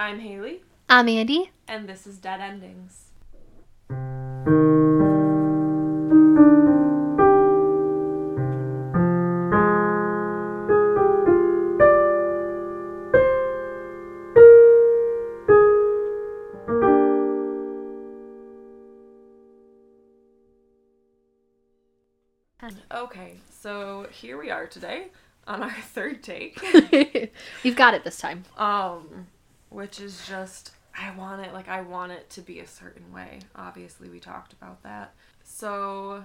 I'm Haley, I'm Andy. and this is Dead Endings. Okay, so here we are today on our third take. You've got it this time. Um, which is just I want it like I want it to be a certain way. Obviously, we talked about that. So,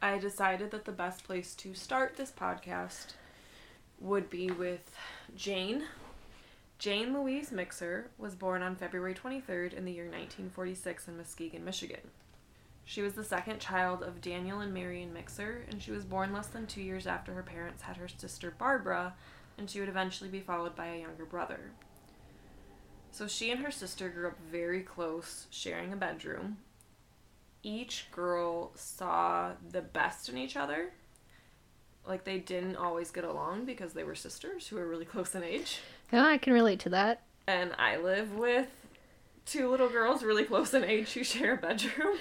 I decided that the best place to start this podcast would be with Jane. Jane Louise Mixer was born on February 23rd in the year 1946 in Muskegon, Michigan. She was the second child of Daniel and Marion Mixer, and she was born less than two years after her parents had her sister Barbara, and she would eventually be followed by a younger brother. So she and her sister grew up very close, sharing a bedroom. Each girl saw the best in each other. Like they didn't always get along because they were sisters who were really close in age. Yeah, I can relate to that. And I live with two little girls really close in age who share a bedroom.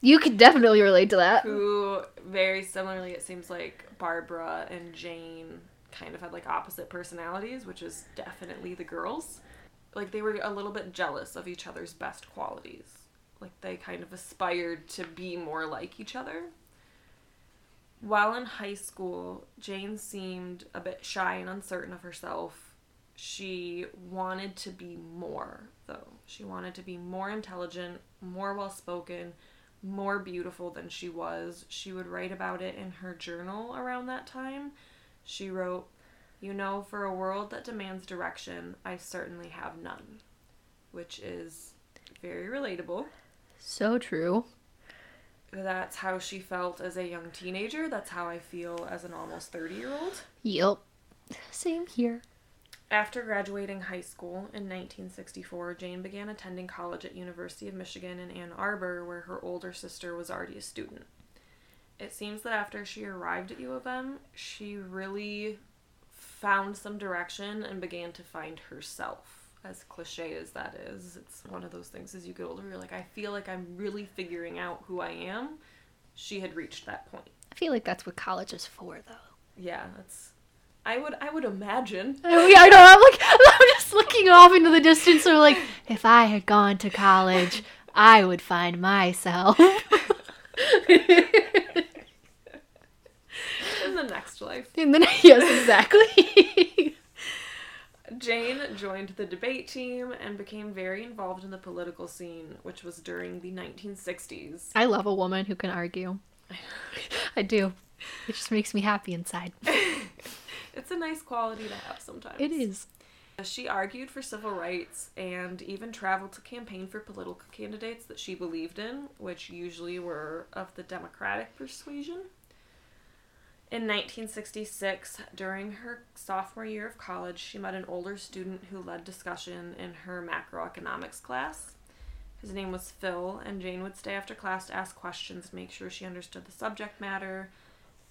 You could definitely relate to that. who very similarly it seems like Barbara and Jane kind of had like opposite personalities, which is definitely the girls. Like they were a little bit jealous of each other's best qualities. Like they kind of aspired to be more like each other. While in high school, Jane seemed a bit shy and uncertain of herself. She wanted to be more, though. She wanted to be more intelligent, more well spoken, more beautiful than she was. She would write about it in her journal around that time. She wrote, You know, for a world that demands direction, I certainly have none. Which is very relatable. So true. That's how she felt as a young teenager. That's how I feel as an almost 30 year old. Yep. Same here. After graduating high school in 1964, Jane began attending college at University of Michigan in Ann Arbor, where her older sister was already a student. It seems that after she arrived at U of M, she really found some direction and began to find herself. As cliche as that is, it's one of those things as you get older, you're like, I feel like I'm really figuring out who I am. She had reached that point. I feel like that's what college is for, though. Yeah, that's. I would I would imagine. Oh, yeah, I know. I'm like, I'm just looking off into the distance. And like, if I had gone to college, I would find myself. In the next life. and then, yes, exactly. Jane joined the debate team and became very involved in the political scene, which was during the 1960s. I love a woman who can argue. I do. It just makes me happy inside. It's a nice quality to have sometimes. It is. She argued for civil rights and even traveled to campaign for political candidates that she believed in, which usually were of the Democratic persuasion. In 1966, during her sophomore year of college, she met an older student who led discussion in her macroeconomics class. His name was Phil, and Jane would stay after class to ask questions make sure she understood the subject matter,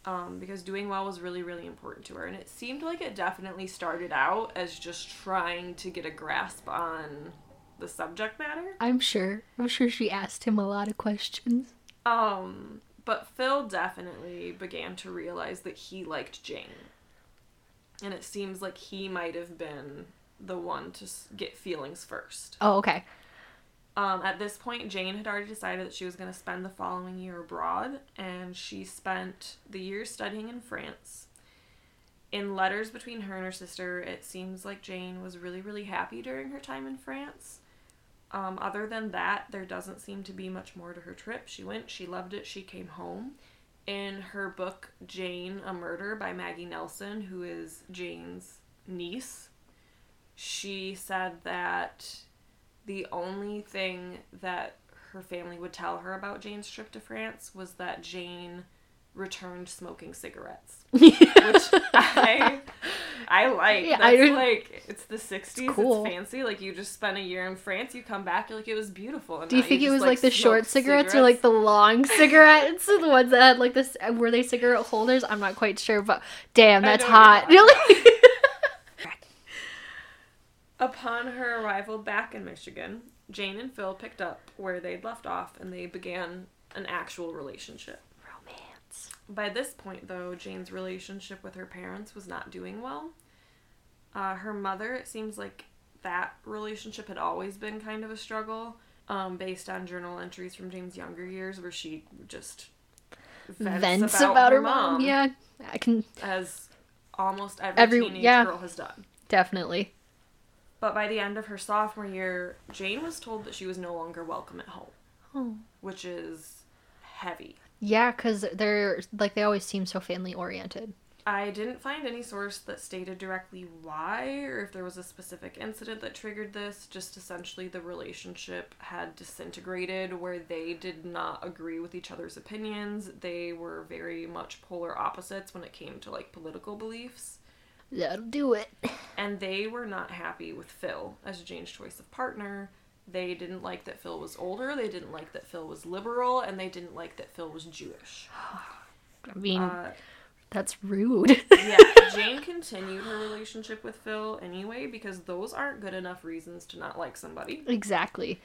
um, because doing well was really, really important to her. And it seemed like it definitely started out as just trying to get a grasp on the subject matter. I'm sure. I'm sure she asked him a lot of questions. Um, but Phil definitely began to realize that he liked Jane. And it seems like he might have been the one to get feelings first. Oh, okay. Um, at this point, Jane had already decided that she was going to spend the following year abroad, and she spent the year studying in France. In letters between her and her sister, it seems like Jane was really, really happy during her time in France. Um, other than that, there doesn't seem to be much more to her trip. She went, she loved it, she came home. In her book, Jane, A Murder by Maggie Nelson, who is Jane's niece, she said that the only thing that her family would tell her about Jane's trip to France was that Jane returned smoking cigarettes, which I I like. Yeah, That's I like it's the '60s. It's, cool. fancy. Like you just spent a year in France, you come back, you're like it was beautiful. And Do you think it just, was like, the short cigarettes, or like the long cigarettes? the ones that had like this were they cigarette holders? I'm not quite sure, but damn, that's hot. Really? Upon her arrival back in Michigan, Jane and Phil picked up where they'd left off and they began an actual relationship. By this point, though, Jane's relationship with her parents was not doing well. Uh, her mother, it seems like that relationship had always been kind of a struggle, um, based on journal entries from Jane's younger years, where she just vents, Vents about, her her mom. Yeah, I can as almost every, Every- teenage yeah. girl has done. definitely. But by the end of her sophomore year, Jane was told that she was no longer welcome at home, Oh. which is heavy. Yeah, because they're like they always seem so family oriented. I didn't find any source that stated directly why or if there was a specific incident that triggered this. Just essentially, the relationship had disintegrated where they did not agree with each other's opinions. They were very much polar opposites when it came to like political beliefs. That'll do it. And they were not happy with Phil as Jane's choice of partner. They didn't like that Phil was older, they didn't like that Phil was liberal, and they didn't like that Phil was Jewish. I mean, Uh, that's rude. yeah, Jane continued her relationship with Phil anyway because those aren't good enough reasons to not like somebody. exactly.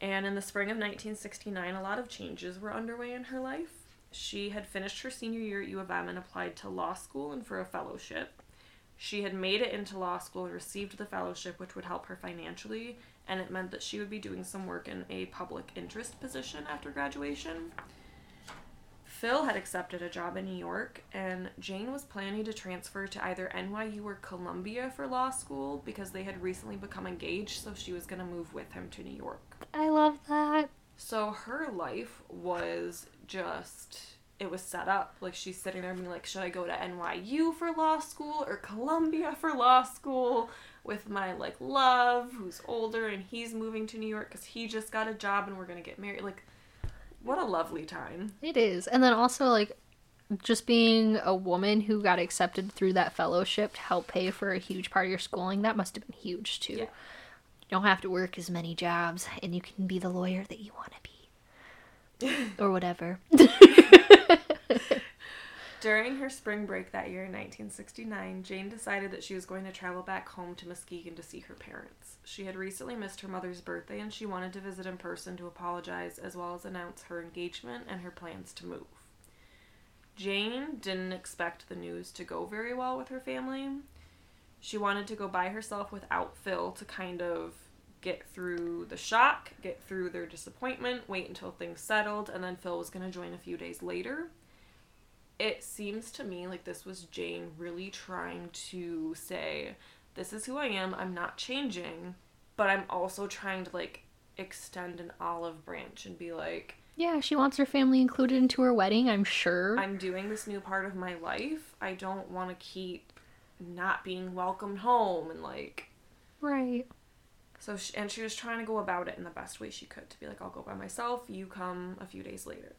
And in the spring of 1969, a lot of changes were underway in her life. She had finished her senior year at U of M and applied to law school and for a fellowship. She had made it into law school and received the fellowship, which would help her financially, and it meant that she would be doing some work in a public interest position after graduation. Phil had accepted a job in New York, and Jane was planning to transfer to either NYU or Columbia for law school because they had recently become engaged, so she was going to move with him to New York. I love that. So her life was just it was set up like she's sitting there being like should I go to NYU for law school or Columbia for law school with my like love who's older and he's moving to New York cuz he just got a job and we're going to get married like what a lovely time. It is. And then also like just being a woman who got accepted through that fellowship to help pay for a huge part of your schooling, that must have been huge too. Yeah. You don't have to work as many jobs and you can be the lawyer that you want to be. or whatever. During her spring break that year in 1969, Jane decided that she was going to travel back home to Muskegon to see her parents. She had recently missed her mother's birthday and she wanted to visit in person to apologize as well as announce her engagement and her plans to move. Jane didn't expect the news to go very well with her family. She wanted to go by herself without Phil to kind of get through the shock, get through their disappointment, wait until things settled, and then Phil was going to join a few days later it seems to me like this was Jane really trying to say, This is who I am, I'm not changing, but I'm also trying to like extend an olive branch and be like, yeah, she wants her family included into her wedding, I'm sure. I'm doing this new part of my life. I don't want to keep not being welcomed home and like right. so she, and she was trying to go about it in the best way she could to be like I'll go by myself, you come a few days later.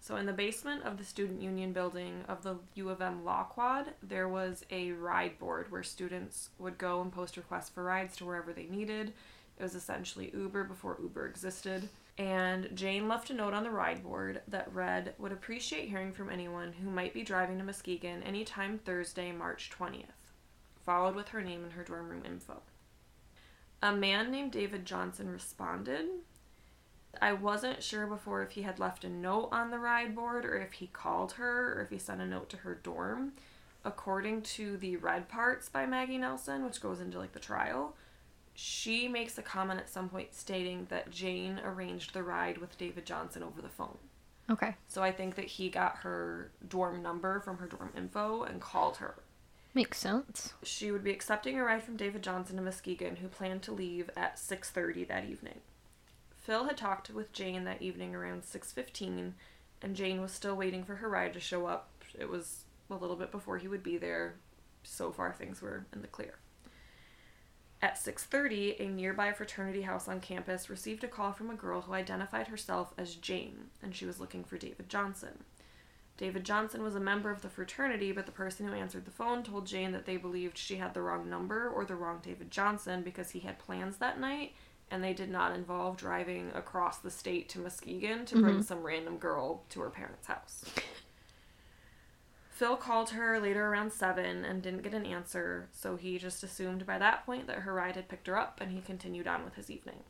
So in the basement of the student union building of the U of M Law Quad, there was a ride board where students would go and post requests for rides to wherever they needed. It was essentially Uber before Uber existed. And Jane left a note on the ride board that read, Would appreciate hearing from anyone who might be driving to Muskegon anytime Thursday, March 20th, followed with her name and her dorm room info. A man named David Johnson responded. I wasn't sure before if he had left a note on the ride board or if he called her or if he sent a note to her dorm. According to the Red Parts by Maggie Nelson, which goes into like the trial, she makes a comment at some point stating that Jane arranged the ride with David Johnson over the phone. Okay. So I think that he got her dorm number from her dorm info and called her. Makes sense. She would be accepting a ride from David Johnson to Muskegon, who planned to leave at 6:30 that evening. Phil had talked with Jane that evening around 6:15, and Jane was still waiting for her ride to show up. It was a little bit before he would be there. So far things were in the clear. At 6:30, a nearby fraternity house on campus received a call from a girl who identified herself as Jane, and she was looking for David Johnson. David Johnson was a member of the fraternity, but the person who answered the phone told Jane that they believed she had the wrong number or the wrong David Johnson because he had plans that night and they did not involve driving across the state to Muskegon to bring mm-hmm. some random girl to her parents' house. Phil called her later around 7 and didn't get an answer, so he just assumed by that point that her ride had picked her up and he continued on with his evening.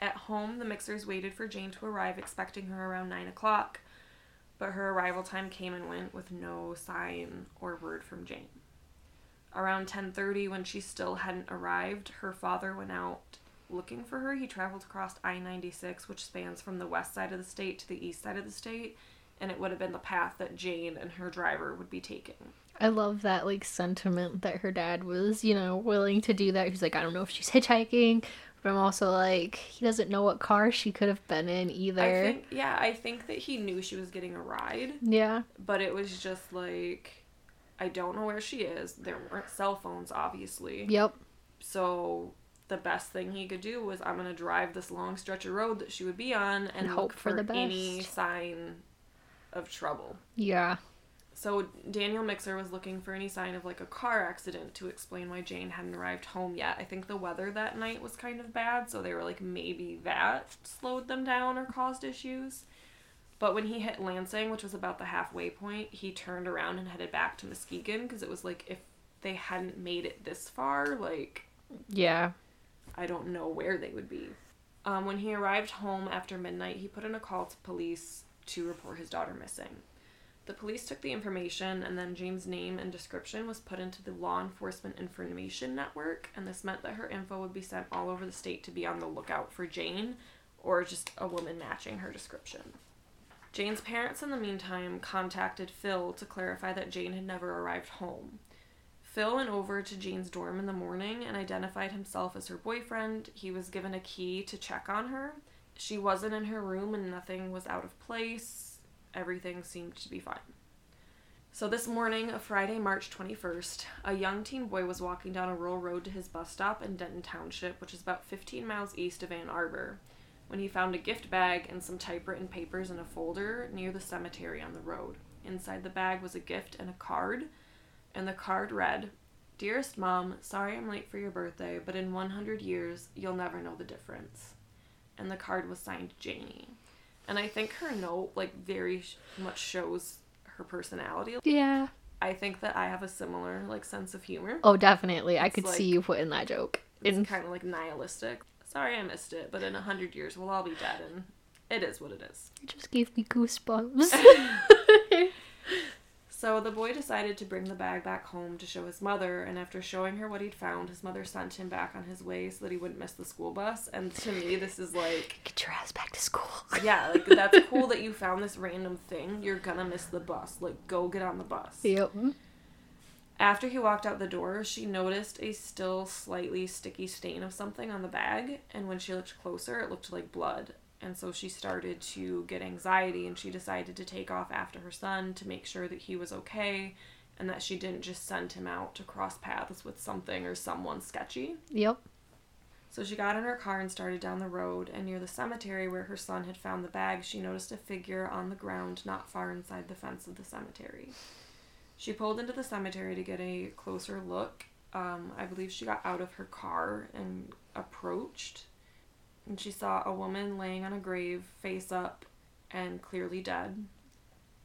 At home, the Mixers waited for Jane to arrive, expecting her around 9 o'clock, but her arrival time came and went with no sign or word from Jane. Around 10:30 when she still hadn't arrived, her father went out looking for her. He traveled across I-96, which spans from the west side of the state to the east side of the state, and it would have been the path that Jane and her driver would be taking. I love that like sentiment that her dad was, you know, willing to do that. He's like, I don't know if she's hitchhiking, but I'm also like, he doesn't know what car she could have been in either. I think yeah, I think that he knew she was getting a ride, yeah. but it was just like I don't know where she is. There weren't cell phones obviously. Yep. So the best thing he could do was I'm gonna drive this long stretch of road that she would be on and, And hope for, for the best. any sign of trouble. Yeah. So Daniel Mixer was looking for any sign of like a car accident to explain why Jane hadn't arrived home yet. I think the weather that night was kind of bad, so they were like maybe that slowed them down or caused issues. But when he hit Lansing, which was about the halfway point, he turned around and headed back to Muskegon because it was like if they hadn't made it this far, like Yeah. I don't know where they would be. Um, when he arrived home after midnight, he put in a call to police to report his daughter missing. The police took the information, and then Jane's name and description was put into the Law Enforcement Information Network, and this meant that her info would be sent all over the state to be on the lookout for Jane or just a woman matching her description. Jane's parents, in the meantime, contacted Phil to clarify that Jane had never arrived home. Phil went over to Jane's dorm in the morning and identified himself as her boyfriend. He was given a key to check on her. She wasn't in her room and nothing was out of place. Everything seemed to be fine. So, this morning Friday, March 21st, a young teen boy was walking down a rural road to his bus stop in Denton Township, which is about 15 miles east of Ann Arbor, when he found a gift bag and some typewritten papers in a folder near the cemetery on the road. Inside the bag was a gift and a card and the card read Dearest Mom, sorry I'm late for your birthday, but in 100 years, you'll never know the difference. And the card was signed Janie. And I think her note, like, very sh- much shows her personality. Yeah. I think that I have a similar, like, sense of humor. Oh, definitely. I It's could like- see you putting that joke. It's In kind of like nihilistic. Sorry I missed it, but in 100 years, we'll all be dead, and it is what it is. it just gave me goosebumps. So the boy decided to bring the bag back home to show his mother, and after showing her what he'd found, his mother sent him back on his way so that he wouldn't miss the school bus. And to me, this is like, Get your ass back to school. yeah, like that's cool that you found this random thing. You're gonna miss the bus. Like, go get on the bus. Yep. After he walked out the door, she noticed a still slightly sticky stain of something on the bag, and when she looked closer, it looked like blood. And so she started to get anxiety, and she decided to take off after her son to make sure that he was okay and that she didn't just send him out to cross paths with something or someone sketchy. Yep. So she got in her car and started down the road, and near the cemetery where her son had found the bag, she noticed a figure on the ground not far inside the fence of the cemetery. She pulled into the cemetery to get a closer look. Um, I believe she got out of her car and approached, and she saw a woman laying on a grave, face up, and clearly dead.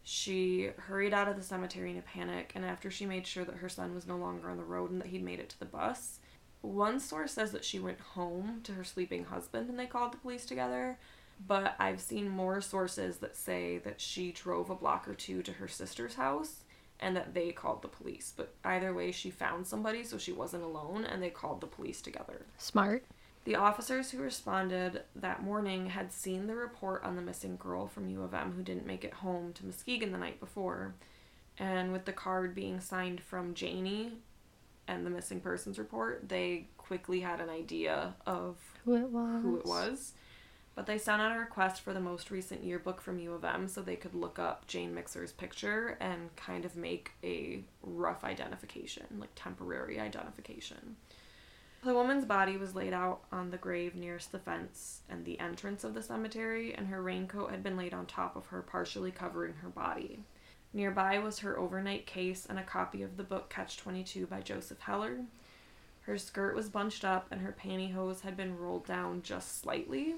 She hurried out of the cemetery in a panic, and after she made sure that her son was no longer on the road and that he'd made it to the bus, one source says that she went home to her sleeping husband and they called the police together. But I've seen more sources that say that she drove a block or two to her sister's house and that they called the police. But either way, she found somebody so she wasn't alone and they called the police together. Smart. The officers who responded that morning had seen the report on the missing girl from U of M who didn't make it home to Muskegon the night before. And with the card being signed from Janie and the missing persons report, they quickly had an idea of Who it was. who it was. But they sent out a request for the most recent yearbook from U of M so they could look up Jane Mixer's picture and kind of make a rough identification, like temporary identification. The woman's body was laid out on the grave nearest the fence and the entrance of the cemetery, and her raincoat had been laid on top of her, partially covering her body. Nearby was her overnight case and a copy of the book Catch 22 by Joseph Heller. Her skirt was bunched up and her pantyhose had been rolled down just slightly.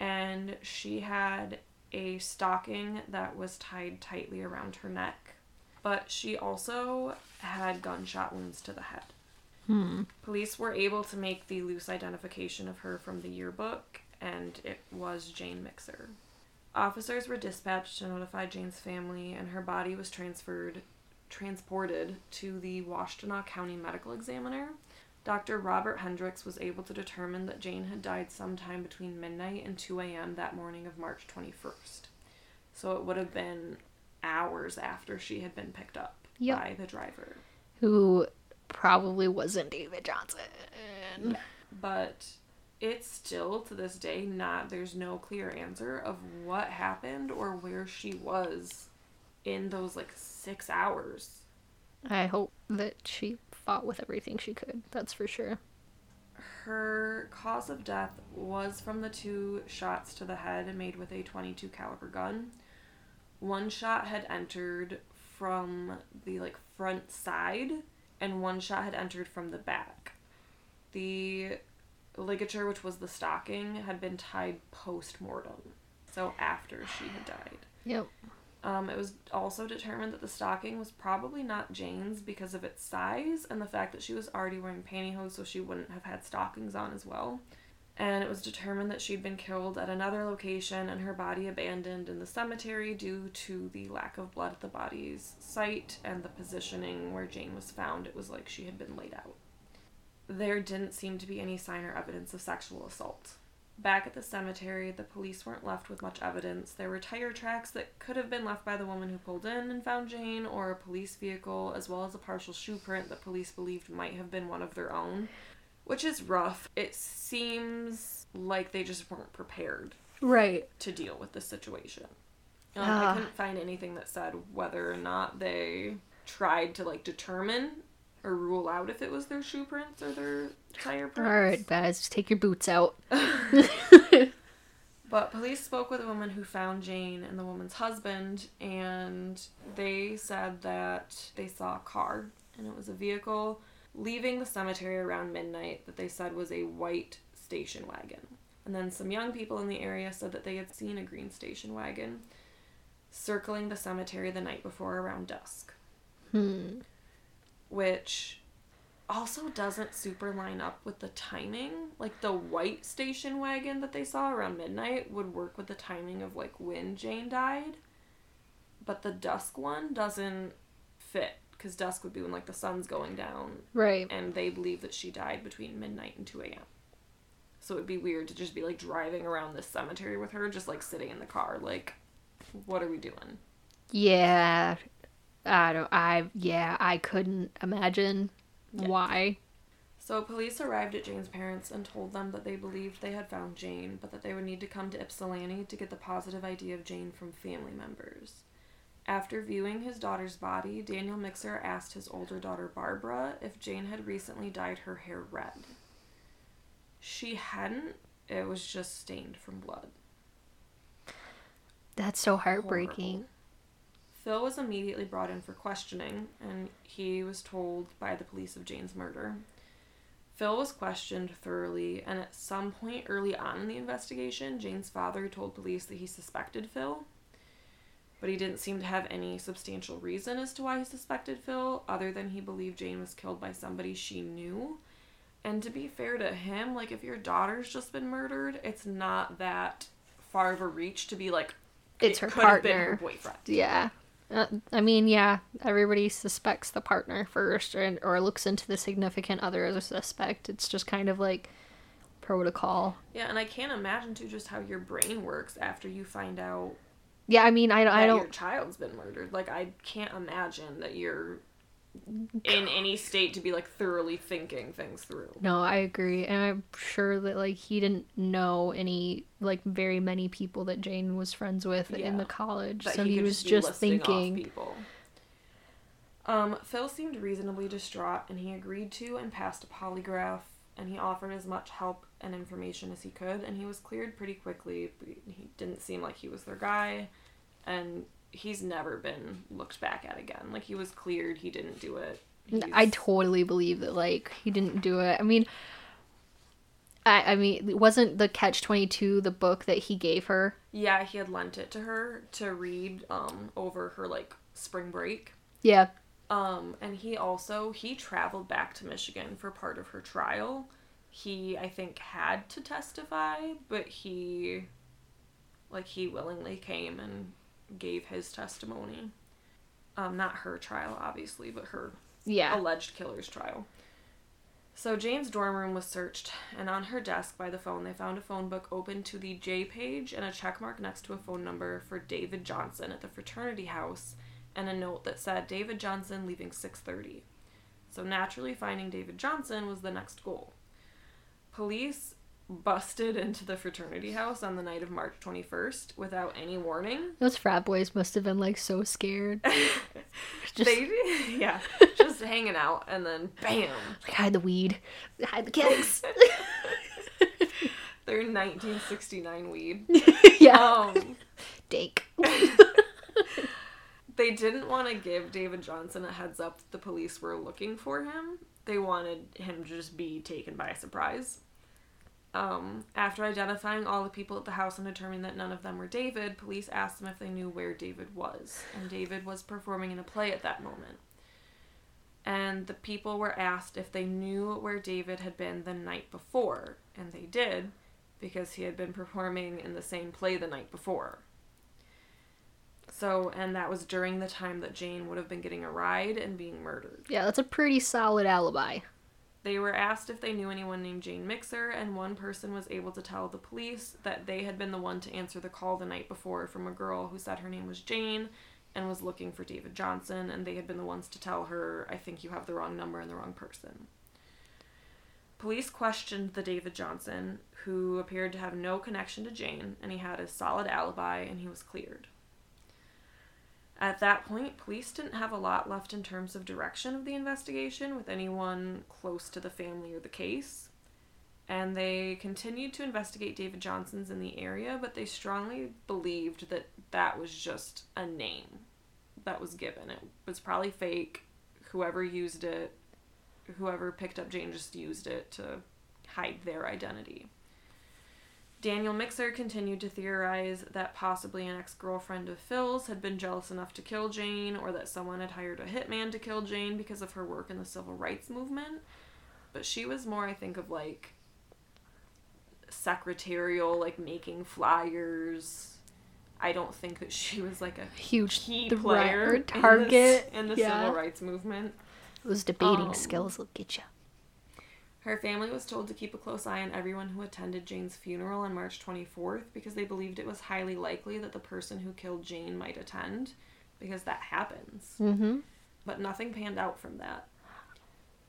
And she had a stocking that was tied tightly around her neck. but she also had gunshot wounds to the head. Hmm. Police were able to make the loose identification of her from the yearbook, and it was Jane Mixer. Officers were dispatched to notify Jane's family, and her body was transferred, transported to the Washtenaw County Medical Examiner. Dr. Robert Hendrix was able to determine that Jane had died sometime between midnight and 2 a.m. that morning of March 21st. So it would have been hours after she had been picked up Yep. by the driver. Who probably wasn't David Johnson. but it's still to this day not there's no clear answer of what happened or where she was in those like six hours I hope that she fought with everything she could. That's for sure. her cause of death was from the two shots to the head made with a 22 caliber gun one shot had entered from the like front side and one shot had entered from the back the ligature which was the stocking had been tied post-mortem so after she had died Yep. um, it was also determined that the stocking was probably not Jane's because of its size and the fact that she was already wearing pantyhose, so she wouldn't have had stockings on as well. And it was determined that she'd been killed at another location and her body abandoned in the cemetery due to the lack of blood at the body's site and the positioning where Jane was found. It was like she had been laid out. There didn't seem to be any sign or evidence of sexual assault. Back at the cemetery, the police weren't left with much evidence. There were tire tracks that could have been left by the woman who pulled in and found Jane, or a police vehicle, as well as a partial shoe print that police believed might have been one of their own, which is rough. It seems like they just weren't prepared Right. to deal with the situation. Um, Ah. I couldn't find anything that said whether or not they tried to like determine or rule out if it was their shoe prints or their tire prints. All right, Baz, take your boots out. But police spoke with a woman who found Jane and the woman's husband, and they said that they saw a car, and it was a vehicle leaving the cemetery around midnight that they said was a white station wagon. And then some young people in the area said that they had seen a green station wagon circling the cemetery the night before around dusk, Hmm. which also doesn't super line up with the timing. Like the white station wagon that they saw around midnight would work with the timing of like when Jane died, but the dusk one doesn't fit because dusk would be when like the sun's going down, Right. and they believe that she died between midnight and two a.m. So it'd be weird to just be like driving around this cemetery with her, just like sitting in the car. Like, what are we doing? Yeah. I don't. I yeah. I couldn't imagine Yeah. why. So police arrived at Jane's parents and told them that they believed they had found Jane, but that they would need to come to Ypsilanti to get the positive ID of Jane from family members. After viewing his daughter's body, Daniel Mixer asked his older daughter Barbara if Jane had recently dyed her hair red. She hadn't. It was just stained from blood. That's so heartbreaking. Horrible. Phil was immediately brought in for questioning, and he was told by the police of Jane's murder. Phil was questioned thoroughly, and at some point early on in the investigation, Jane's father told police that he suspected Phil, but he didn't seem to have any substantial reason as to why he suspected Phil, other than he believed Jane was killed by somebody she knew. And to be fair to him, like if your daughter's just been murdered, it's not that far of a reach to be like, It's it her been her partner. boyfriend. Yeah. Uh, I mean, yeah, everybody suspects the partner first or, or looks into the significant other as a suspect. It's just kind of like protocol. Yeah, and I can't imagine too just how your brain works after you find out Yeah, I mean, I, I your don't. Your child's been murdered. Like I can't imagine that you're in any state to be like thoroughly thinking things through. No, I agree. And I'm sure that, like, he didn't know any, like, very many people that Jane was friends with Yeah. in the college. That so he, could was be just thinking. people. Um, Phil seemed reasonably distraught, and he agreed to and passed a polygraph. And he offered as much help and information as he could, and he was cleared pretty quickly. He didn't seem like he was their guy, and he's never been looked back at again. Like he was cleared, he didn't do it. I totally believe that like he didn't do it. I mean I I mean wasn't the catch 22 the book that he gave her? Yeah, he had lent it to her to read um over her like spring break. Yeah. Um, and he also he traveled back to Michigan for part of her trial. He I think had to testify, but he like he willingly came and gave his testimony. Um, not her trial, obviously, but her Yeah. alleged killer's trial. So Jane's dorm room was searched, and on her desk by the phone, they found a phone book open to the J page and a check mark next to a phone number for David Johnson at the fraternity house, and a note that said David Johnson leaving 6:30. So naturally, finding David Johnson was the next goal. Police busted into the fraternity house on the night of March 21st without any warning. Those frat boys must have been like so scared. Just They yeah, just hanging out and then bam, like hide the weed, hide the kegs. Their 1969 weed. yeah. Um, Dake. they didn't want to give David Johnson a heads up that the police were looking for him. They wanted him to just be taken by surprise. Um, after identifying all the people at the house and determining that none of them were David, police asked them if they knew where David was. And David was performing in a play at that moment. And the people were asked if they knew where David had been the night before. And they did, because he had been performing in the same play the night before. So, and that was during the time that Jane would have been getting a ride and being murdered. Yeah, that's a pretty solid alibi. They were asked if they knew anyone named Jane Mixer, and one person was able to tell the police that they had been the one to answer the call the night before from a girl who said her name was Jane and was looking for David Johnson, and they had been the ones to tell her, I think you have the wrong number and the wrong person. Police questioned the David Johnson, who appeared to have no connection to Jane, and he had a solid alibi, and he was cleared. At that point, police didn't have a lot left in terms of direction of the investigation with anyone close to the family or the case. And they continued to investigate David Johnson's in the area, but they strongly believed that that was just a name that was given. It was probably fake. Whoever used it, whoever picked up Jane just used it to hide their identity. Daniel Mixer continued to theorize that possibly an ex girlfriend of Phil's had been jealous enough to kill Jane, or that someone had hired a hitman to kill Jane because of her work in the civil rights movement. But she was more, I think, of like secretarial, like making flyers. I don't think that she was like a Huge key player or in this- target. in the, yeah. civil rights movement. Those debating Um, skills will get you. Her family was told to keep a close eye on everyone who attended Jane's funeral on March 24th because they believed it was highly likely that the person who killed Jane might attend because that happens. Mm-hmm. But nothing panned out from that.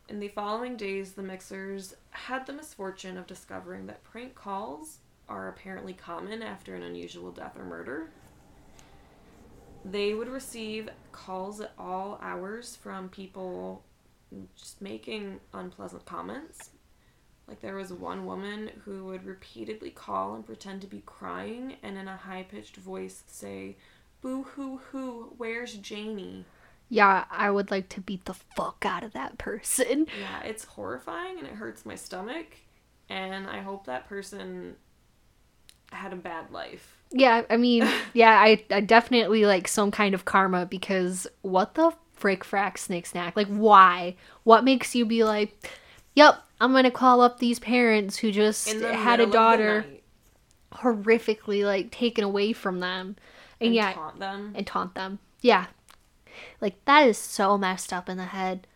In the following days, the Mixers had the misfortune of discovering that prank calls are apparently common after an unusual death or murder. They would receive calls at all hours from people just making unpleasant comments. Like there was one woman who would repeatedly call and pretend to be crying and in a high pitched voice say, Boo hoo hoo, where's Janie? Yeah, I would like to beat the fuck out of that person. Yeah, it's horrifying and it hurts my stomach. And I hope that person had a bad life. Yeah, I mean, yeah, I, I definitely like some kind of karma because what the frick frack snick snack? Like, why? What makes you be like, yep, I'm gonna call up these parents who just had a middle of the daughter horrifically like taken away from them, and, and yeah, taunt them. and taunt them. Yeah, like that is so messed up in the head.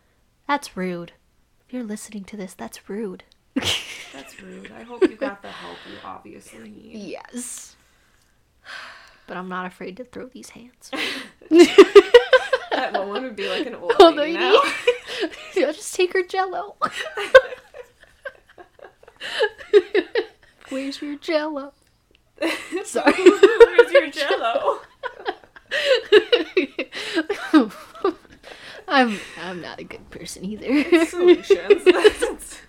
That's rude. If you're listening to this, that's rude. That's rude. I hope you got the help you obviously need. yes. But I'm not afraid to throw these hands. That woman would be like an old Old lady lady. I'll just take her jello. Where's your jello? Sorry. Where's your jello? I'm I'm not a good person either. Solutions.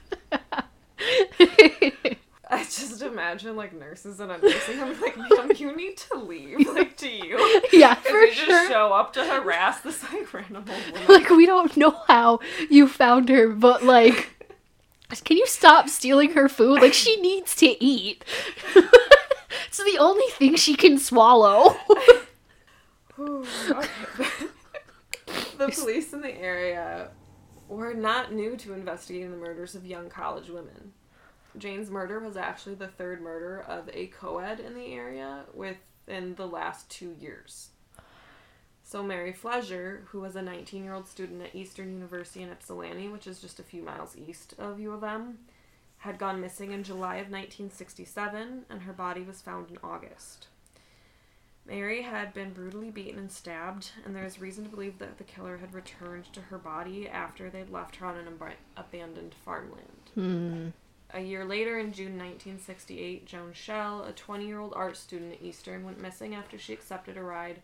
I just imagine like nurses in a nursing home like, ma'am, you need to leave. Like, do you. yeah, for they just show up to harass this like random woman. Like we don't know how you found her, but like can you stop stealing her food? Like she needs to eat. it's the only thing she can swallow. Ooh. The police in the area were not new to investigating the murders of young college women. Jane's murder was actually the third murder of a co-ed in the area within the last two years. So Mary Fleischer, who was a 19-year-old student at Eastern University in Ypsilanti, which is just a few miles east of U of M, had gone missing in July of 1967, and her body was found in August. Mary had been brutally beaten and stabbed, and there is reason to believe that the killer had returned to her body after they'd left her on an ab- abandoned farmland. Hmm. A year later, in June 1968, Joan Schell, a 20 year old art student at Eastern, went missing after she accepted a ride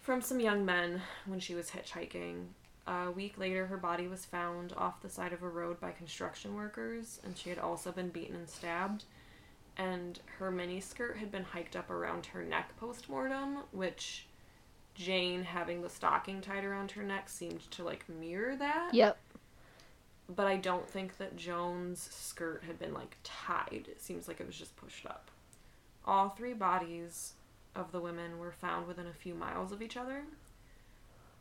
from some young men when she was hitchhiking. A week later, her body was found off the side of a road by construction workers, and she had also been beaten and stabbed. And her miniskirt had been hiked up around her neck post mortem, which Jane having the stocking tied around her neck seemed to like mirror that Yep. But I don't think that Joan's skirt had been like tied. It seems like it was just pushed up. All three bodies of the women were found within a few miles of each other.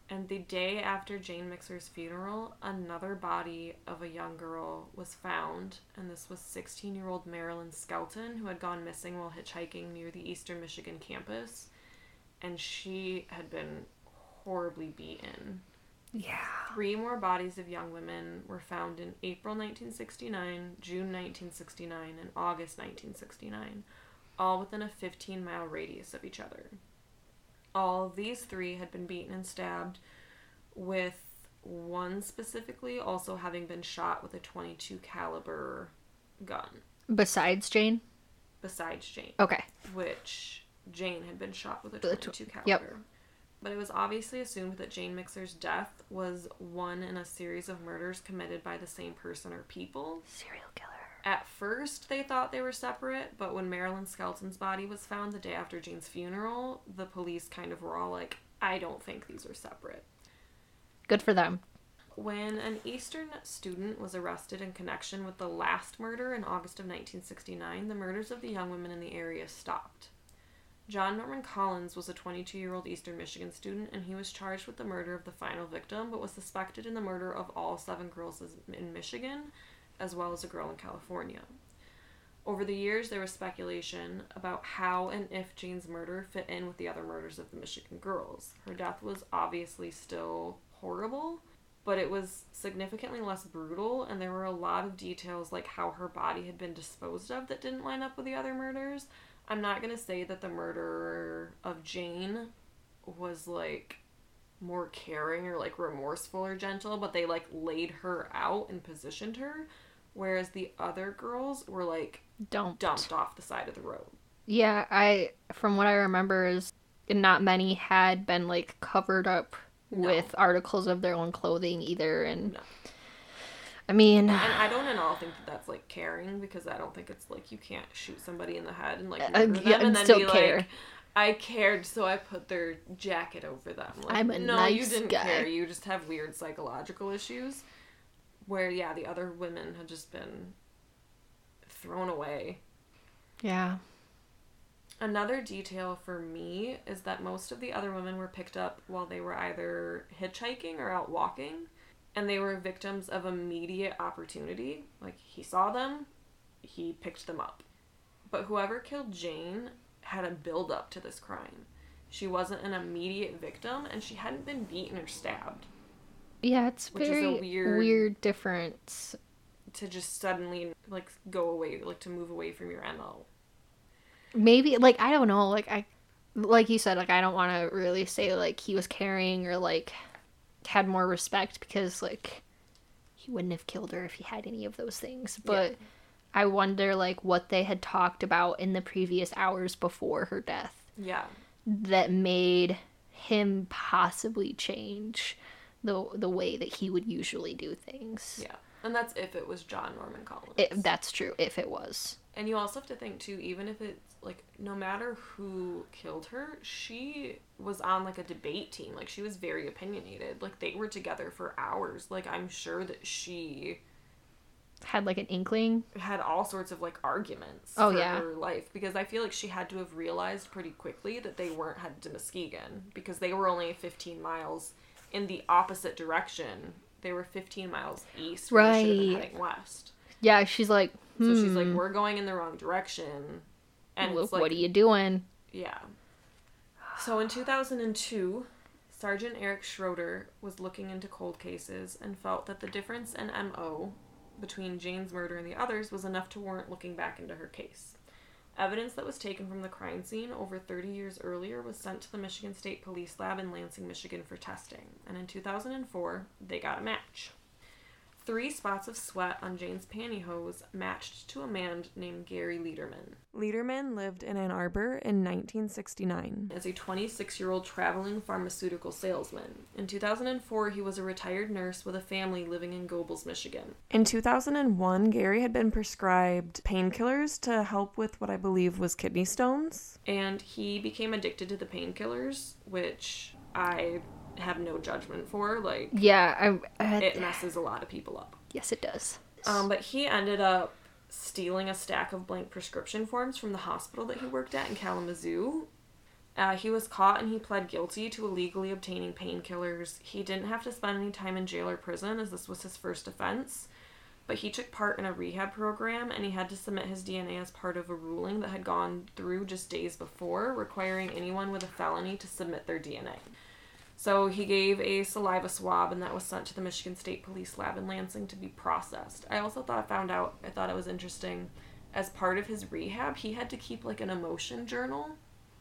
And the day after Jane Mixer's funeral, another body of a young girl was found, and this was 16 year old Maralynn Skelton, who had gone missing while hitchhiking near the Eastern Michigan campus. And she had been horribly beaten. Yeah. Three more bodies of young women were found in April 1969, June 1969, and August 1969, all within a 15 mile radius of each other. All of these three had been beaten and stabbed, with one specifically also having been shot with a 22 caliber gun, Besides Jane. besides Jane, Okay. which Jane had been shot with a 22 caliber. yep. But it was obviously assumed that Jane Mixer's death was one in a series of murders committed by the same person or people. Serial killer. At first, they thought they were separate, but when Maralynn Skelton's body was found the day after Jane's funeral, the police kind of were all like, I don't think these are separate. Good for them. When an Eastern student was arrested in connection with the last murder in August of 1969, the murders of the young women in the area stopped. John Norman Collins was a 22 year old Eastern Michigan student, and he was charged with the murder of the final victim, but was suspected in the murder of all seven girls in Michigan, as well as a girl in California. Over the years, there was speculation about how and if Jane's murder fit in with the other murders of the Michigan girls. Her death was obviously still horrible, but it was significantly less brutal, and there were a lot of details like how her body had been disposed of that didn't line up with the other murders. I'm not gonna say that the murderer of Jane was like more caring or like remorseful or gentle, but they like laid her out and positioned her, whereas the other girls were like Don't. dumped off the side of the road. Yeah, I from what I remember is not many had been like covered up No. with articles of their own clothing either and No. I mean And I don't at all think that that's like caring because I don't think it's like you can't shoot somebody in the head and like Uh, yeah, them and then still be care. like, I cared, so I put their jacket over them. Like, I'm a no, you didn't guy. care. You just have weird psychological issues. Where yeah, the other women had just been thrown away. yeah. Another detail for me is that most of the other women were picked up while they were either hitchhiking or out walking, and they were victims of immediate opportunity. Like, he saw them, he picked them up. But whoever killed Jane had a build up to this crime. She wasn't an immediate victim, and she hadn't been beaten or stabbed. Yeah, it's Which is a very weird- weird difference. To just suddenly, like, go away, like, to move away from your MO. Maybe like I don't know, like I like you said, like I don't want to really say like he was caring or like had more respect because like he wouldn't have killed her if he had any of those things. But I wonder like what they had talked about in the previous hours before her death Yeah. that made him possibly change the the way that he would usually do things. Yeah. And that's if it was John Norman Collins. It, that's true if it was. And you also have to think too, even if it's like no matter who killed her, she was on like a debate team. Like she was very opinionated. Like they were together for hours. Like I'm sure that she Had like an inkling. had all sorts of like arguments Oh, for yeah. her life because I feel like she had to have realized pretty quickly that they weren't headed to Muskegon because they were only 15 miles in the opposite direction. They were 15 miles east. Where should have been Right. heading west. Yeah, she's like, So she's like, "Hmm, we're going in the wrong direction. And look, like, what are you doing? yeah. So in 2002, Sergeant Eric Schroeder was looking into cold cases and felt that the difference in MO between Jane's murder and the others was enough to warrant looking back into her case. Evidence that was taken from the crime scene over 30 years earlier was sent to the Michigan State Police Lab in Lansing, Michigan for testing, and in 2004, they got a match. Three spots of sweat on Jane's pantyhose matched to a man named Gary Leiterman. Leiterman lived in Ann Arbor in 1969 as a 26 year old traveling pharmaceutical salesman. In 2004, he was a retired nurse with a family living in Gobles, Michigan. In 2001, Gary had been prescribed painkillers to help with what I believe was kidney stones, and he became addicted to the painkillers, which I have no judgment for. Like, Yeah, I, I it messes a lot of people up. yes, it does. Um, but he ended up stealing a stack of blank prescription forms from the hospital that he worked at in Kalamazoo. Uh, he was caught and he pled guilty to illegally obtaining painkillers. He didn't have to spend any time in jail or prison as this was his first offense, but he took part in a rehab program and he had to submit his DNA as part of a ruling that had gone through just days before, requiring anyone with a felony to submit their DNA. So he gave a saliva swab, and that was sent to the Michigan State Police Lab in Lansing to be processed. I also thought I found out, I thought it was interesting. As part of his rehab, he had to keep like an emotion journal.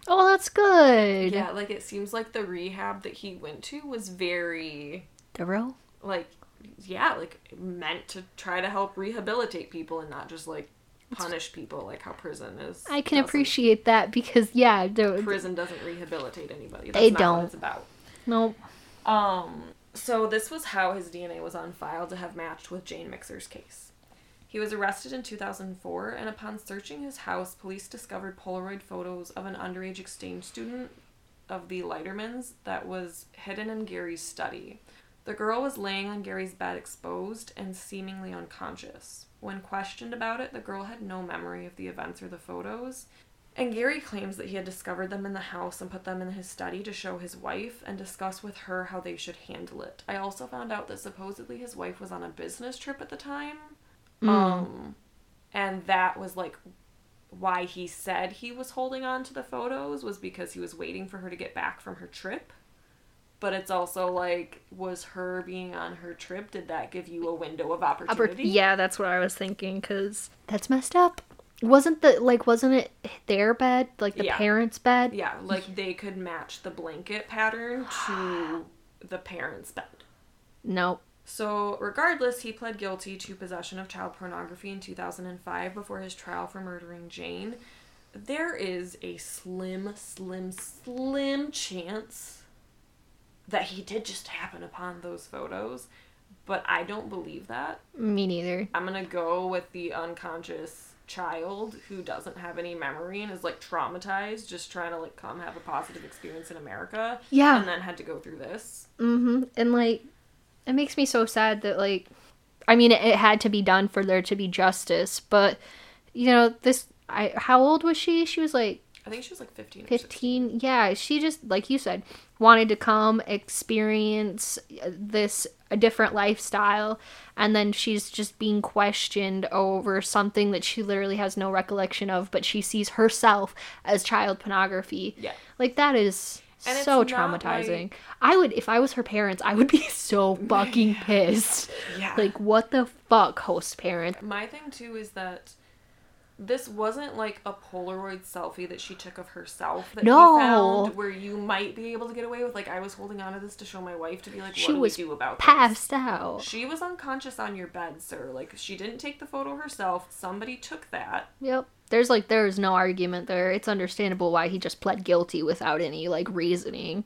Oh, that's good. Yeah, like it seems like the rehab that he went to was very Thorough. like yeah, like meant to try to help rehabilitate people and not just like punish people like how prison is. I can appreciate that because yeah, prison doesn't rehabilitate anybody. They That's not don't. it's about. No. Um, so this was how his DNA was on file to have matched with Jane Mixer's case. He was arrested in 2004, and upon searching his house, police discovered Polaroid photos of an underage exchange student of the Leitermans that was hidden in Gary's study. The girl was laying on Gary's bed exposed and seemingly unconscious. When questioned about it, the girl had no memory of the events or the photos, and Gary claims that he had discovered them in the house and put them in his study to show his wife and discuss with her how they should handle it. I also found out that supposedly his wife was on a business trip at the time. Um and that was like why he said he was holding on to the photos was because he was waiting for her to get back from her trip. But it's also like was her being on her trip did that give you a window of Oppor- opportunity? yeah, that's what I was thinking because that's messed up. Wasn't the like wasn't it their bed like the Yeah. parents' bed? Yeah, like they could match the blanket pattern to the parents' bed. Nope. So, regardless, he pled guilty to possession of child pornography in 2005 before his trial for murdering Jane. There is a slim, slim, slim chance that he did just happen upon those photos, but I don't believe that. Me neither. I'm gonna go with the unconscious child who doesn't have any memory and is like traumatized, just trying to like come have a positive experience in America, Yeah. and then had to go through this. Mm-hmm. And like, it makes me so sad that like, I mean, it, it had to be done for there to be justice. But you know, this. I how old was she? She was like I think she was like 15 or 16. 15 yeah she just like you said wanted to come experience uh, this a different lifestyle and then she's just being questioned over something that she literally has no recollection of but she sees herself as child pornography Yeah. like that is And so traumatizing like- i would if i was her parents i would be so fucking pissed Yeah. like what the fuck host parent My thing too is that this wasn't like a Polaroid selfie that she took of herself that No. he found where you might be able to get away with. Like I was holding on to this to show my wife to be like, what she do was we do about passed this? out She was unconscious on your bed, sir. Like she didn't take the photo herself. Somebody took that. Yep. There's like there's no argument there. It's understandable why he just pled guilty without any like reasoning.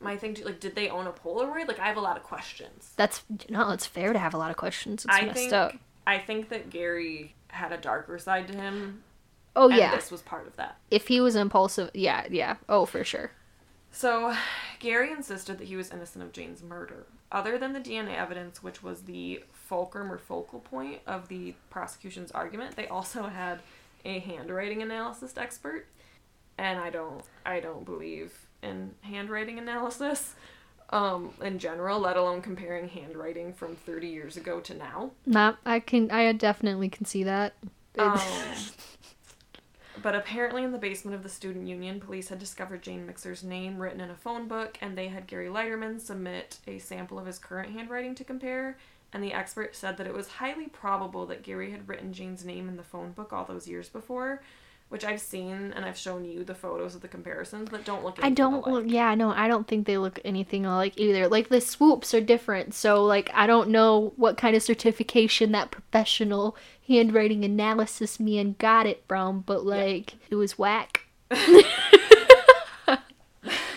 My thing too, like, did they own a Polaroid? Like I have a lot of questions. That's no, it's fair to have a lot of questions. It's I messed think up. I think that Gary had a darker side to him. Oh and yeah. this was part of that. If he was impulsive, yeah, yeah. Oh for sure. So, Gary insisted that he was innocent of Jane's murder. Other than the DNA evidence, which was the fulcrum or focal point of the prosecution's argument, they also had a handwriting analysis expert, and I don't, I don't believe in handwriting analysis. Um, in general, let alone comparing handwriting from 30 years ago to now. Not, I can, I definitely can see that. Um, but apparently, in the basement of the student union, police had discovered Jane Mixer's name written in a phone book, and they had Gary Leiterman submit a sample of his current handwriting to compare. And the expert said that it was highly probable that Gary had written Jane's name in the phone book all those years before, which I've seen and I've shown you the photos of the comparisons that don't look. I don't. alike. Yeah, no, I don't think they look anything alike either. Like the swoops are different, so like I don't know what kind of certification that professional handwriting analysis man got it from, but like it was whack.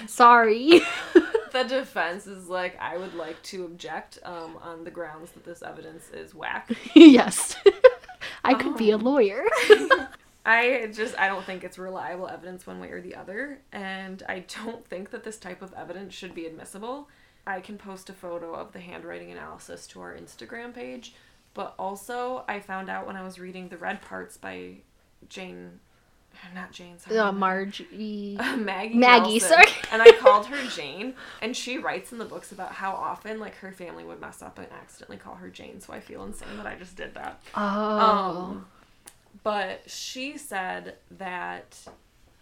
Sorry. the defense is like, I would like to object um, on the grounds that this evidence is whack. yes. I could be a Um. lawyer. I just I don't think it's reliable evidence one way or the other, and I don't think that this type of evidence should be admissible. I can post a photo of the handwriting analysis to our Instagram page, but also I found out when I was reading The Red Parts by Jane not Jane, sorry. uh, Margie. Maggie. Maggie, Nelson. sorry. and I called her Jane, and she writes in the books about how often like her family would mess up and accidentally call her Jane. So I feel insane that I just did that. Oh. Um, but she said that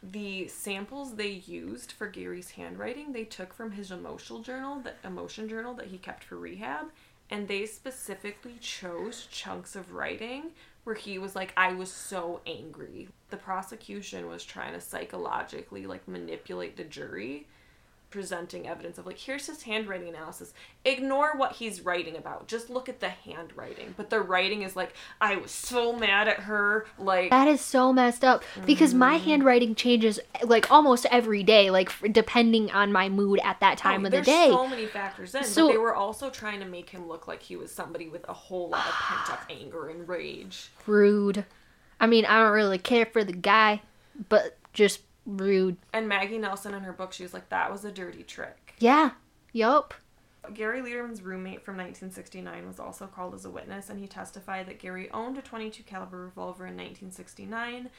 the samples they used for Gary's handwriting they took from his emotional journal, the emotion journal that he kept for rehab, and they specifically chose chunks of writing where he was like, I was so angry. The prosecution was trying to psychologically like manipulate the jury presenting evidence of like here's his handwriting analysis ignore what he's writing about just look at the handwriting but the writing is like i was so mad at her like That is so messed up because my Mm. handwriting changes like almost every day, like depending on my mood at that time oh, of the there's day. so many factors in So- but they were also trying to make him look like he was somebody with a whole lot of pent up anger and rage Rude. I mean, I don't really care for the guy, but just rude. and maggie nelson in her book she was like that was a dirty trick Yeah. Yup. Gary Leiterman's roommate from 1969 was also called as a witness, and he testified that Gary owned a 22 caliber revolver in 1969,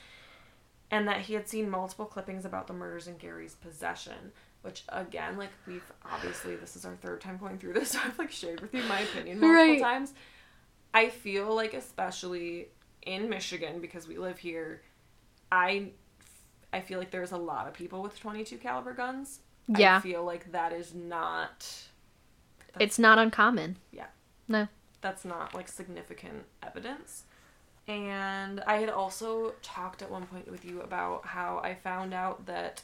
and that he had seen multiple clippings about the murders in Gary's possession. Which again, like we've obviously this is our third time going through this, so I've like shared with you my opinion multiple Right. times. I feel like especially in Michigan because we live here, I I feel like there's a lot of people with 22 caliber guns. Yeah. I feel like that is not It's not uncommon. Yeah. No. that's not like significant evidence. And I had also talked at one point with you about how I found out that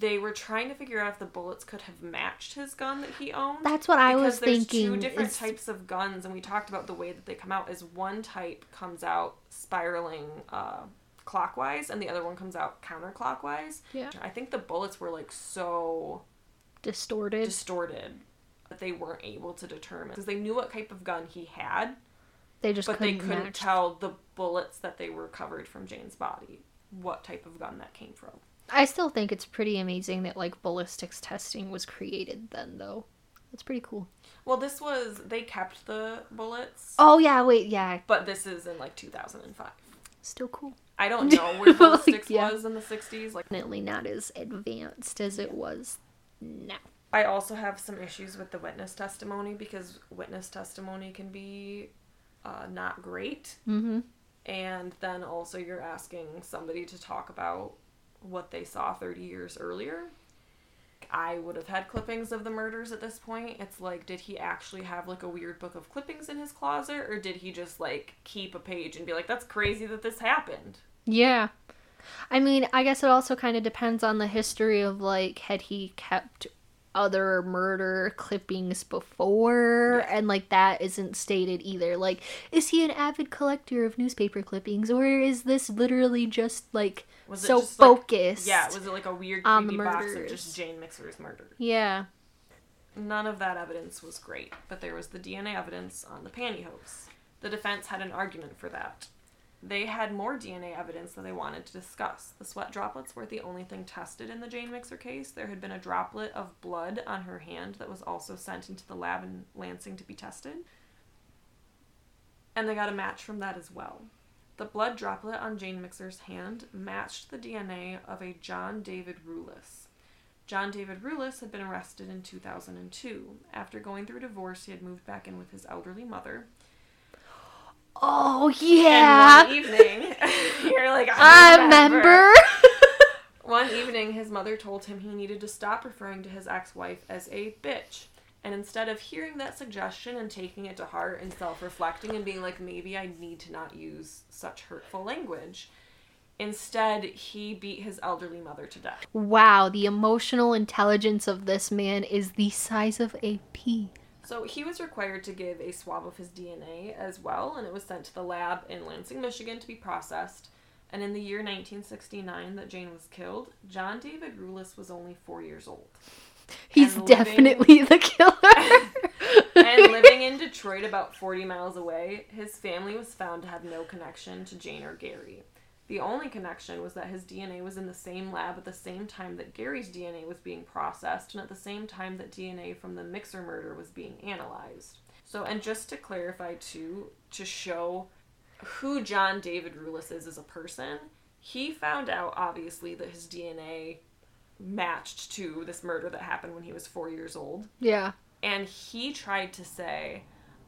they were trying to figure out if the bullets could have matched his gun that he owned. That's what I was thinking. because was there's thinking. two different is- types of guns, and we talked about the way that they come out. Is one type comes out spiraling uh, clockwise, and the other one comes out counterclockwise. Yeah. I think the bullets were like so distorted. distorted that they weren't able to determine because they knew what type of gun he had, they just but they couldn't couldn't match. tell the bullets that they were covered from Jane's body what type of gun that came from. I still think it's pretty amazing that like ballistics testing was created then though. That's pretty cool. Well, this was they kept the bullets, Oh yeah, wait, yeah, but this is in like 2005. still cool. I don't know where Like, ballistics yeah. was in the 60s. Like Definitely not as advanced as it was now. I also have some issues with the witness testimony because witness testimony can be uh, not great. Mm-hmm. and then also you're asking somebody to talk about what they saw 30 years earlier i would have had clippings of the murders at this point it's like did he actually have like a weird book of clippings in his closet or did he just like keep a page and be like that's crazy that this happened Yeah. I mean, I guess it also kind of depends on the history of like had he kept other murder clippings before Yeah. and like that isn't stated either. Like is he an avid collector of newspaper clippings or is this literally just like was so just like- focused? yeah was it like a weird on the creepy box of just jane mixer's murder Yeah. None of that evidence was great, but there was the DNA evidence on the pantyhose. The defense had an argument for that. They had more DNA evidence that they wanted to discuss. The sweat droplets weren't the only thing tested in the Jane Mixer case. There had been a droplet of blood on her hand that was also sent into the lab in Lansing to be tested. And they got a match from that as well. The blood droplet on Jane Mixer's hand matched the DNA of a John David Ruelas. John David Ruelas had been arrested in 2002. After going through a divorce, he had moved back in with his elderly mother. Oh yeah. And one evening, you're like, I I remember. remember. One evening, his mother told him he needed to stop referring to his ex wife as a bitch. And instead of hearing that suggestion and taking it to heart and self reflecting and being like, maybe I need to not use such hurtful language, instead, he beat his elderly mother to death. wow, the emotional intelligence of this man is the size of a pea. So he was required to give a swab of his DNA as well, and it was sent to the lab in Lansing, Michigan to be processed. And in the year 1969 that Jane was killed, John David Ruelas was only four years old. He's living- definitely the killer. and living in Detroit, about 40 miles away, his family was found to have no connection to Jane or Gary. The only connection was that his DNA was in the same lab at the same time that Gary's DNA was being processed and at the same time that DNA from the Mixer murder was being analyzed. So, and just to clarify too, to show who John David Ruelas is as a person, he found out obviously that his DNA matched to this murder that happened when he was four years old yeah. and he tried to say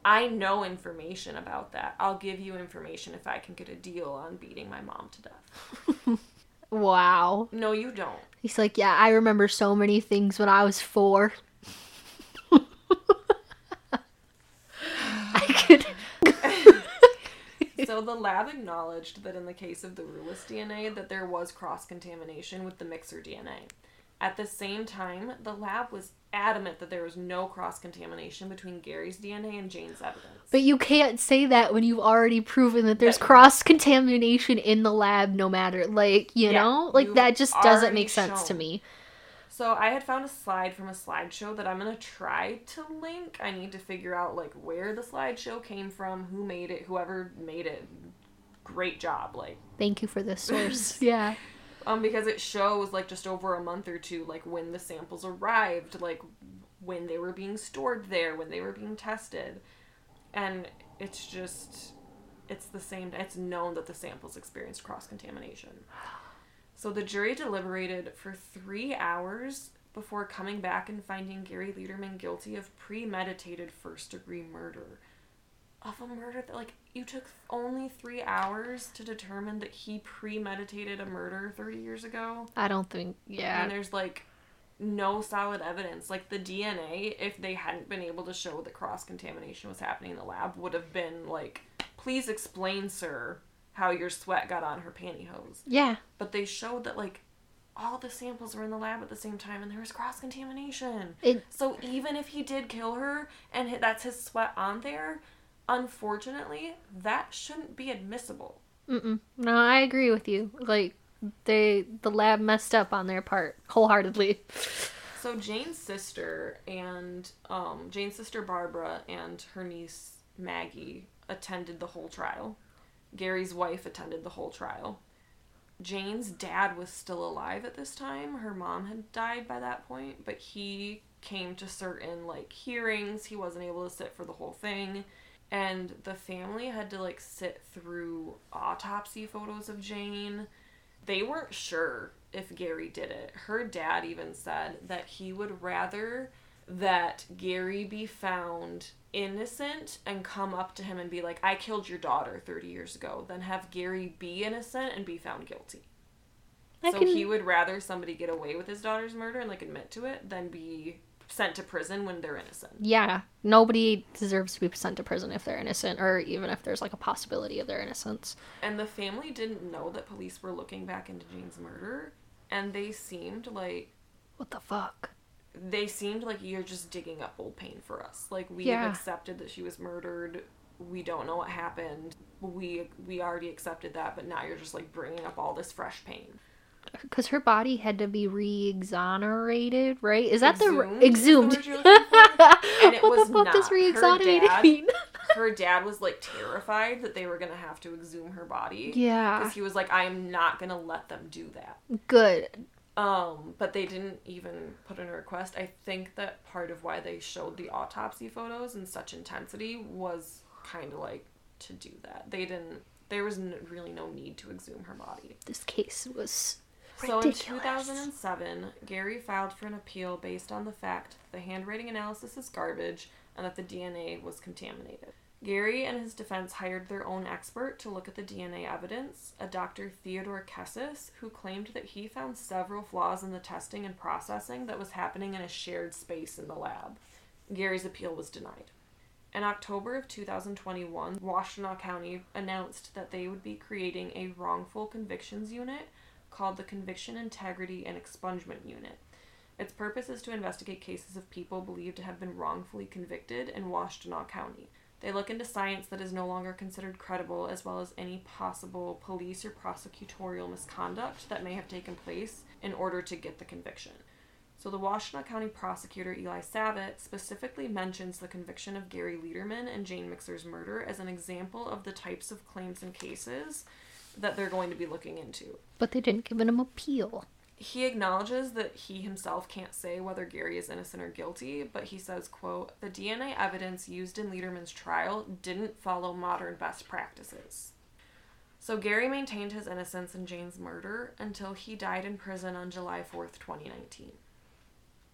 i know information about that i'll give you information if i can get a deal on beating my mom to death Wow. no you don't He's like, yeah, I remember so many things when I was four. I could. so the lab acknowledged that in the case of the Ruelas DNA that there was cross contamination with the mixer DNA. At the same time, the lab was adamant that there was no cross contamination between Gary's DNA and Jane's evidence. But you can't say that when you've already proven that there's cross contamination in the lab, no matter. Like, you Yeah, know? Like, that just doesn't make sense to me. So I had found a slide from a slideshow that I'm gonna try to link. I need to figure out like where the slideshow came from, who made it, whoever made it. Great job, like Thank you for this source. yeah. Um because it shows like just over a month or two like when the samples arrived, like when they were being stored there, when they were being tested, and it's just it's the same. It's known that the samples experienced cross contamination. So the jury deliberated for three hours before coming back and finding Gary Leiterman guilty of premeditated first degree murder. Of a murder that, like, you took only three hours to determine that he premeditated a murder 30 years ago? I don't think. Yeah. And there's, like, no solid evidence. Like, the DNA, if they hadn't been able to show that cross contamination was happening in the lab, would have been like, please explain, sir, how your sweat got on her pantyhose Yeah. but they showed that like all the samples were in the lab at the same time and there was cross contamination. It- So even if he did kill her and that's his sweat on there, unfortunately, that shouldn't be admissible. Mm-mm. No, I agree with you. Like, they. The lab messed up on their part wholeheartedly. So Jane's sister and um, Jane's sister Barbara and her niece Maggie attended the whole trial. Gary's wife attended the whole trial. Jane's dad was still alive at this time. Her mom had died by that point, but he came to certain like hearings. He wasn't able to sit for the whole thing. And the family had to like sit through autopsy photos of Jane. They weren't sure if Gary did it. Her dad even said that he would rather that Gary be found innocent and come up to him and be like, I killed your daughter 30 years ago, than have Gary be innocent and be found guilty. I so can- he would rather somebody get away with his daughter's murder and like admit to it than be sent to prison when they're innocent. Yeah. Nobody deserves to be sent to prison if they're innocent, or even if there's like a possibility of their innocence. And the family didn't know that police were looking back into Jane's murder, and they seemed like What the fuck? they seemed like you're just digging up old pain for us. Like we Yeah. have accepted that she was murdered. We don't know what happened. We we already accepted that, but now you're just like bringing up all this fresh pain. Because her body had to be re-exonerated, right? Is that the Exhumed exhumed? is the word you're looking for? And it what was the fuck does not. Her re-exonerated dad- mean? Her dad was like terrified that they were gonna have to exhume her body. yeah. Because he was like, I am not gonna let them do that. Good. Um, but they didn't even put in a request. I think that part of why they showed the autopsy photos in such intensity was kind of like to do that. They didn't. There was n- really no need to exhume her body. This case was So in 2007, Gary filed for an appeal based on the fact that the handwriting analysis is garbage and that the DNA was contaminated. Gary and his defense hired their own expert to look at the DNA evidence, a Dr. Theodore Kessis, who claimed that he found several flaws in the testing and processing that was happening in a shared space in the lab. Gary's appeal was denied. In October of 2021, Washtenaw County announced that they would be creating a wrongful convictions unit called the Conviction Integrity and Expungement Unit. Its purpose is to investigate cases of people believed to have been wrongfully convicted in Washtenaw County. They look into science that is no longer considered credible, as well as any possible police or prosecutorial misconduct that may have taken place in order to get the conviction. So, the Washtenaw County prosecutor Eli Savit specifically mentions the conviction of Gary Leiterman and Jane Mixer's murder as an example of the types of claims and cases that they're going to be looking into. But they didn't give him appeal. He acknowledges that he himself can't say whether Gary is innocent or guilty, but he says, quote, "The DNA evidence used in Leiterman's trial didn't follow modern best practices." So Gary maintained his innocence in Jane's murder until he died in prison on July 4th, 2019.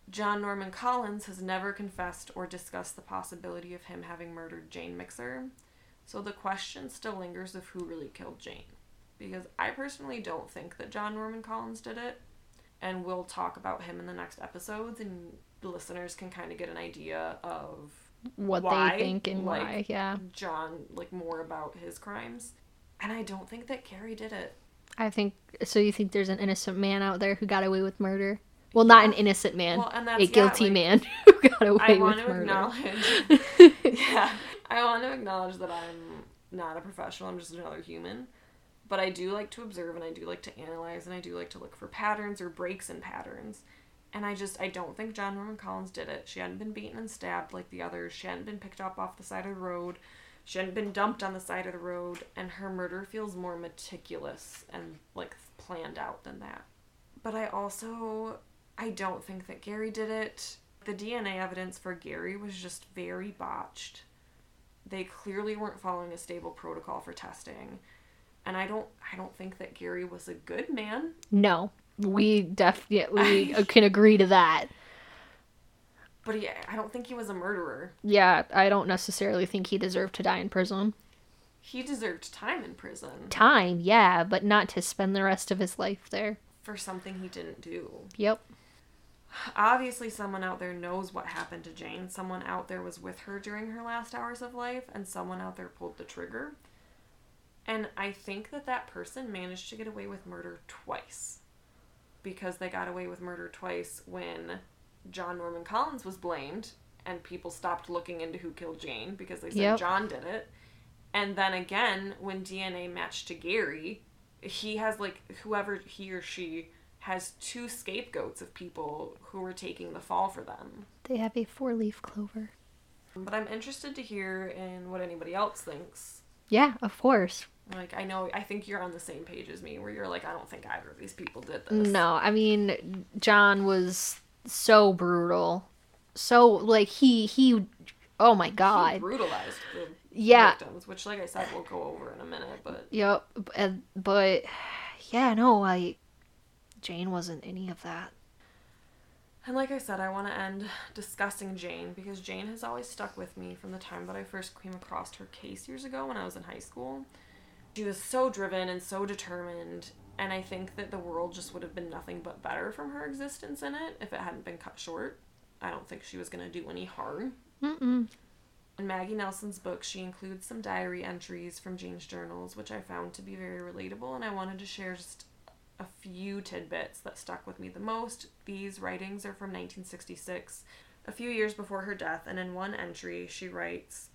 John Norman Collins has never confessed or discussed the possibility of him having murdered Jane Mixer, so the question still lingers of who really killed Jane. Because I personally don't think that John Norman Collins did it, and we'll talk about him in the next episodes, and the listeners can kind of get an idea of What Why? they think and Like- why, yeah. John, like more about his crimes. And I don't think that Gary did it. I think so. You think there's an innocent man out there who got away with murder? Well, not an innocent man, Well, and that's a yeah, guilty like, man who got away I with want to murder. acknowledge. yeah, I want to acknowledge that I'm not a professional. I'm just another human. But I do like to observe and I do like to analyze and I do like to look for patterns or breaks in patterns. And I just I don't think John Norman Collins did it. She hadn't been beaten and stabbed like the others. She hadn't been picked up off the side of the road. She hadn't been dumped on the side of the road. And her murder feels more meticulous and like planned out than that. But I also I don't think that Gary did it. The DNA evidence for Gary was just very botched. They clearly weren't following a stable protocol for testing. And I don't I don't think that Gary was a good man. No, we definitely can agree to that. But he, I don't think he was a murderer. Yeah, I don't necessarily think he deserved to die in prison. He deserved time in prison Time, yeah, but not to spend the rest of his life there. for something he didn't do. Yep. Obviously, someone out there knows what happened to Jane. Someone out there was with her during her last hours of life, and someone out there pulled the trigger. And I think that that person managed to get away with murder twice. Because they got away with murder twice when John Norman Collins was blamed, and people stopped looking into who killed Jane because they said Yep. John did it. And then again, when DNA matched to Gary, he has like whoever he or she has two scapegoats of people who were taking the fall for them. They have a four leaf clover. But I'm interested to hear in what anybody else thinks. Yeah, of course. Like I know I think you're on the same page as me where you're like I don't think either of these people did this. No, I mean John was so brutal. So like he he oh my He god. brutalized the Yeah. victims, which like I said we'll go over in a minute, but Yep, and, but yeah, no, like Jane wasn't any of that. And like I said, I want to end discussing Jane because Jane has always stuck with me from the time that I first came across her case years ago when I was in high school. She was so driven and so determined, and I think that the world just would have been nothing but better from her existence in it if it hadn't been cut short. I don't think she was going to do any harm. Mm-mm. In Maggie Nelson's book, she includes some diary entries from Jane's journals, which I found to be very relatable, and I wanted to share just a few tidbits that stuck with me the most. These writings are from 1966, a few years before her death, and in one entry, she writes,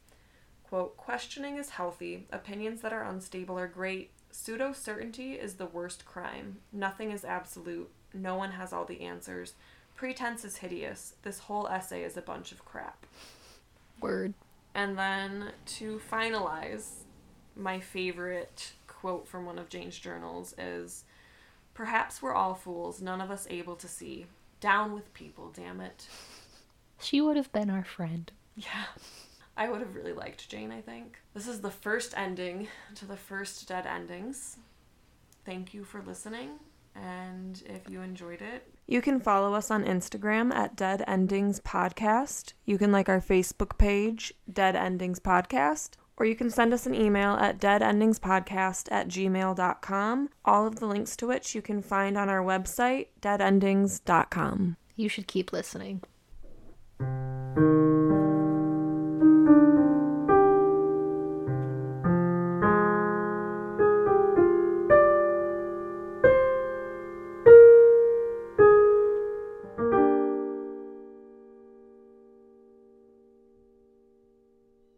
quote, Questioning is healthy, opinions that are unstable are great. Pseudo certainty is the worst crime. Nothing is absolute. No one has all the answers. Pretense is hideous. This whole essay is a bunch of crap. Word. And then to finalize, my favorite quote from one of Jane's journals is Perhaps we're all fools, none of us able to see. Down with people, damn it. She would have been our friend. Yeah. I would have really liked Jane, I think. This is the first ending to the first Dead Endings. Thank you for listening. And if you enjoyed it, you can follow us on Instagram at Dead Endings Podcast. You can like our Facebook page, Dead Endings Podcast, or you can send us an email at deadendingspodcast at gmail.com. All of the links to which you can find on our website, deadendings.com. You should keep listening. Thank you.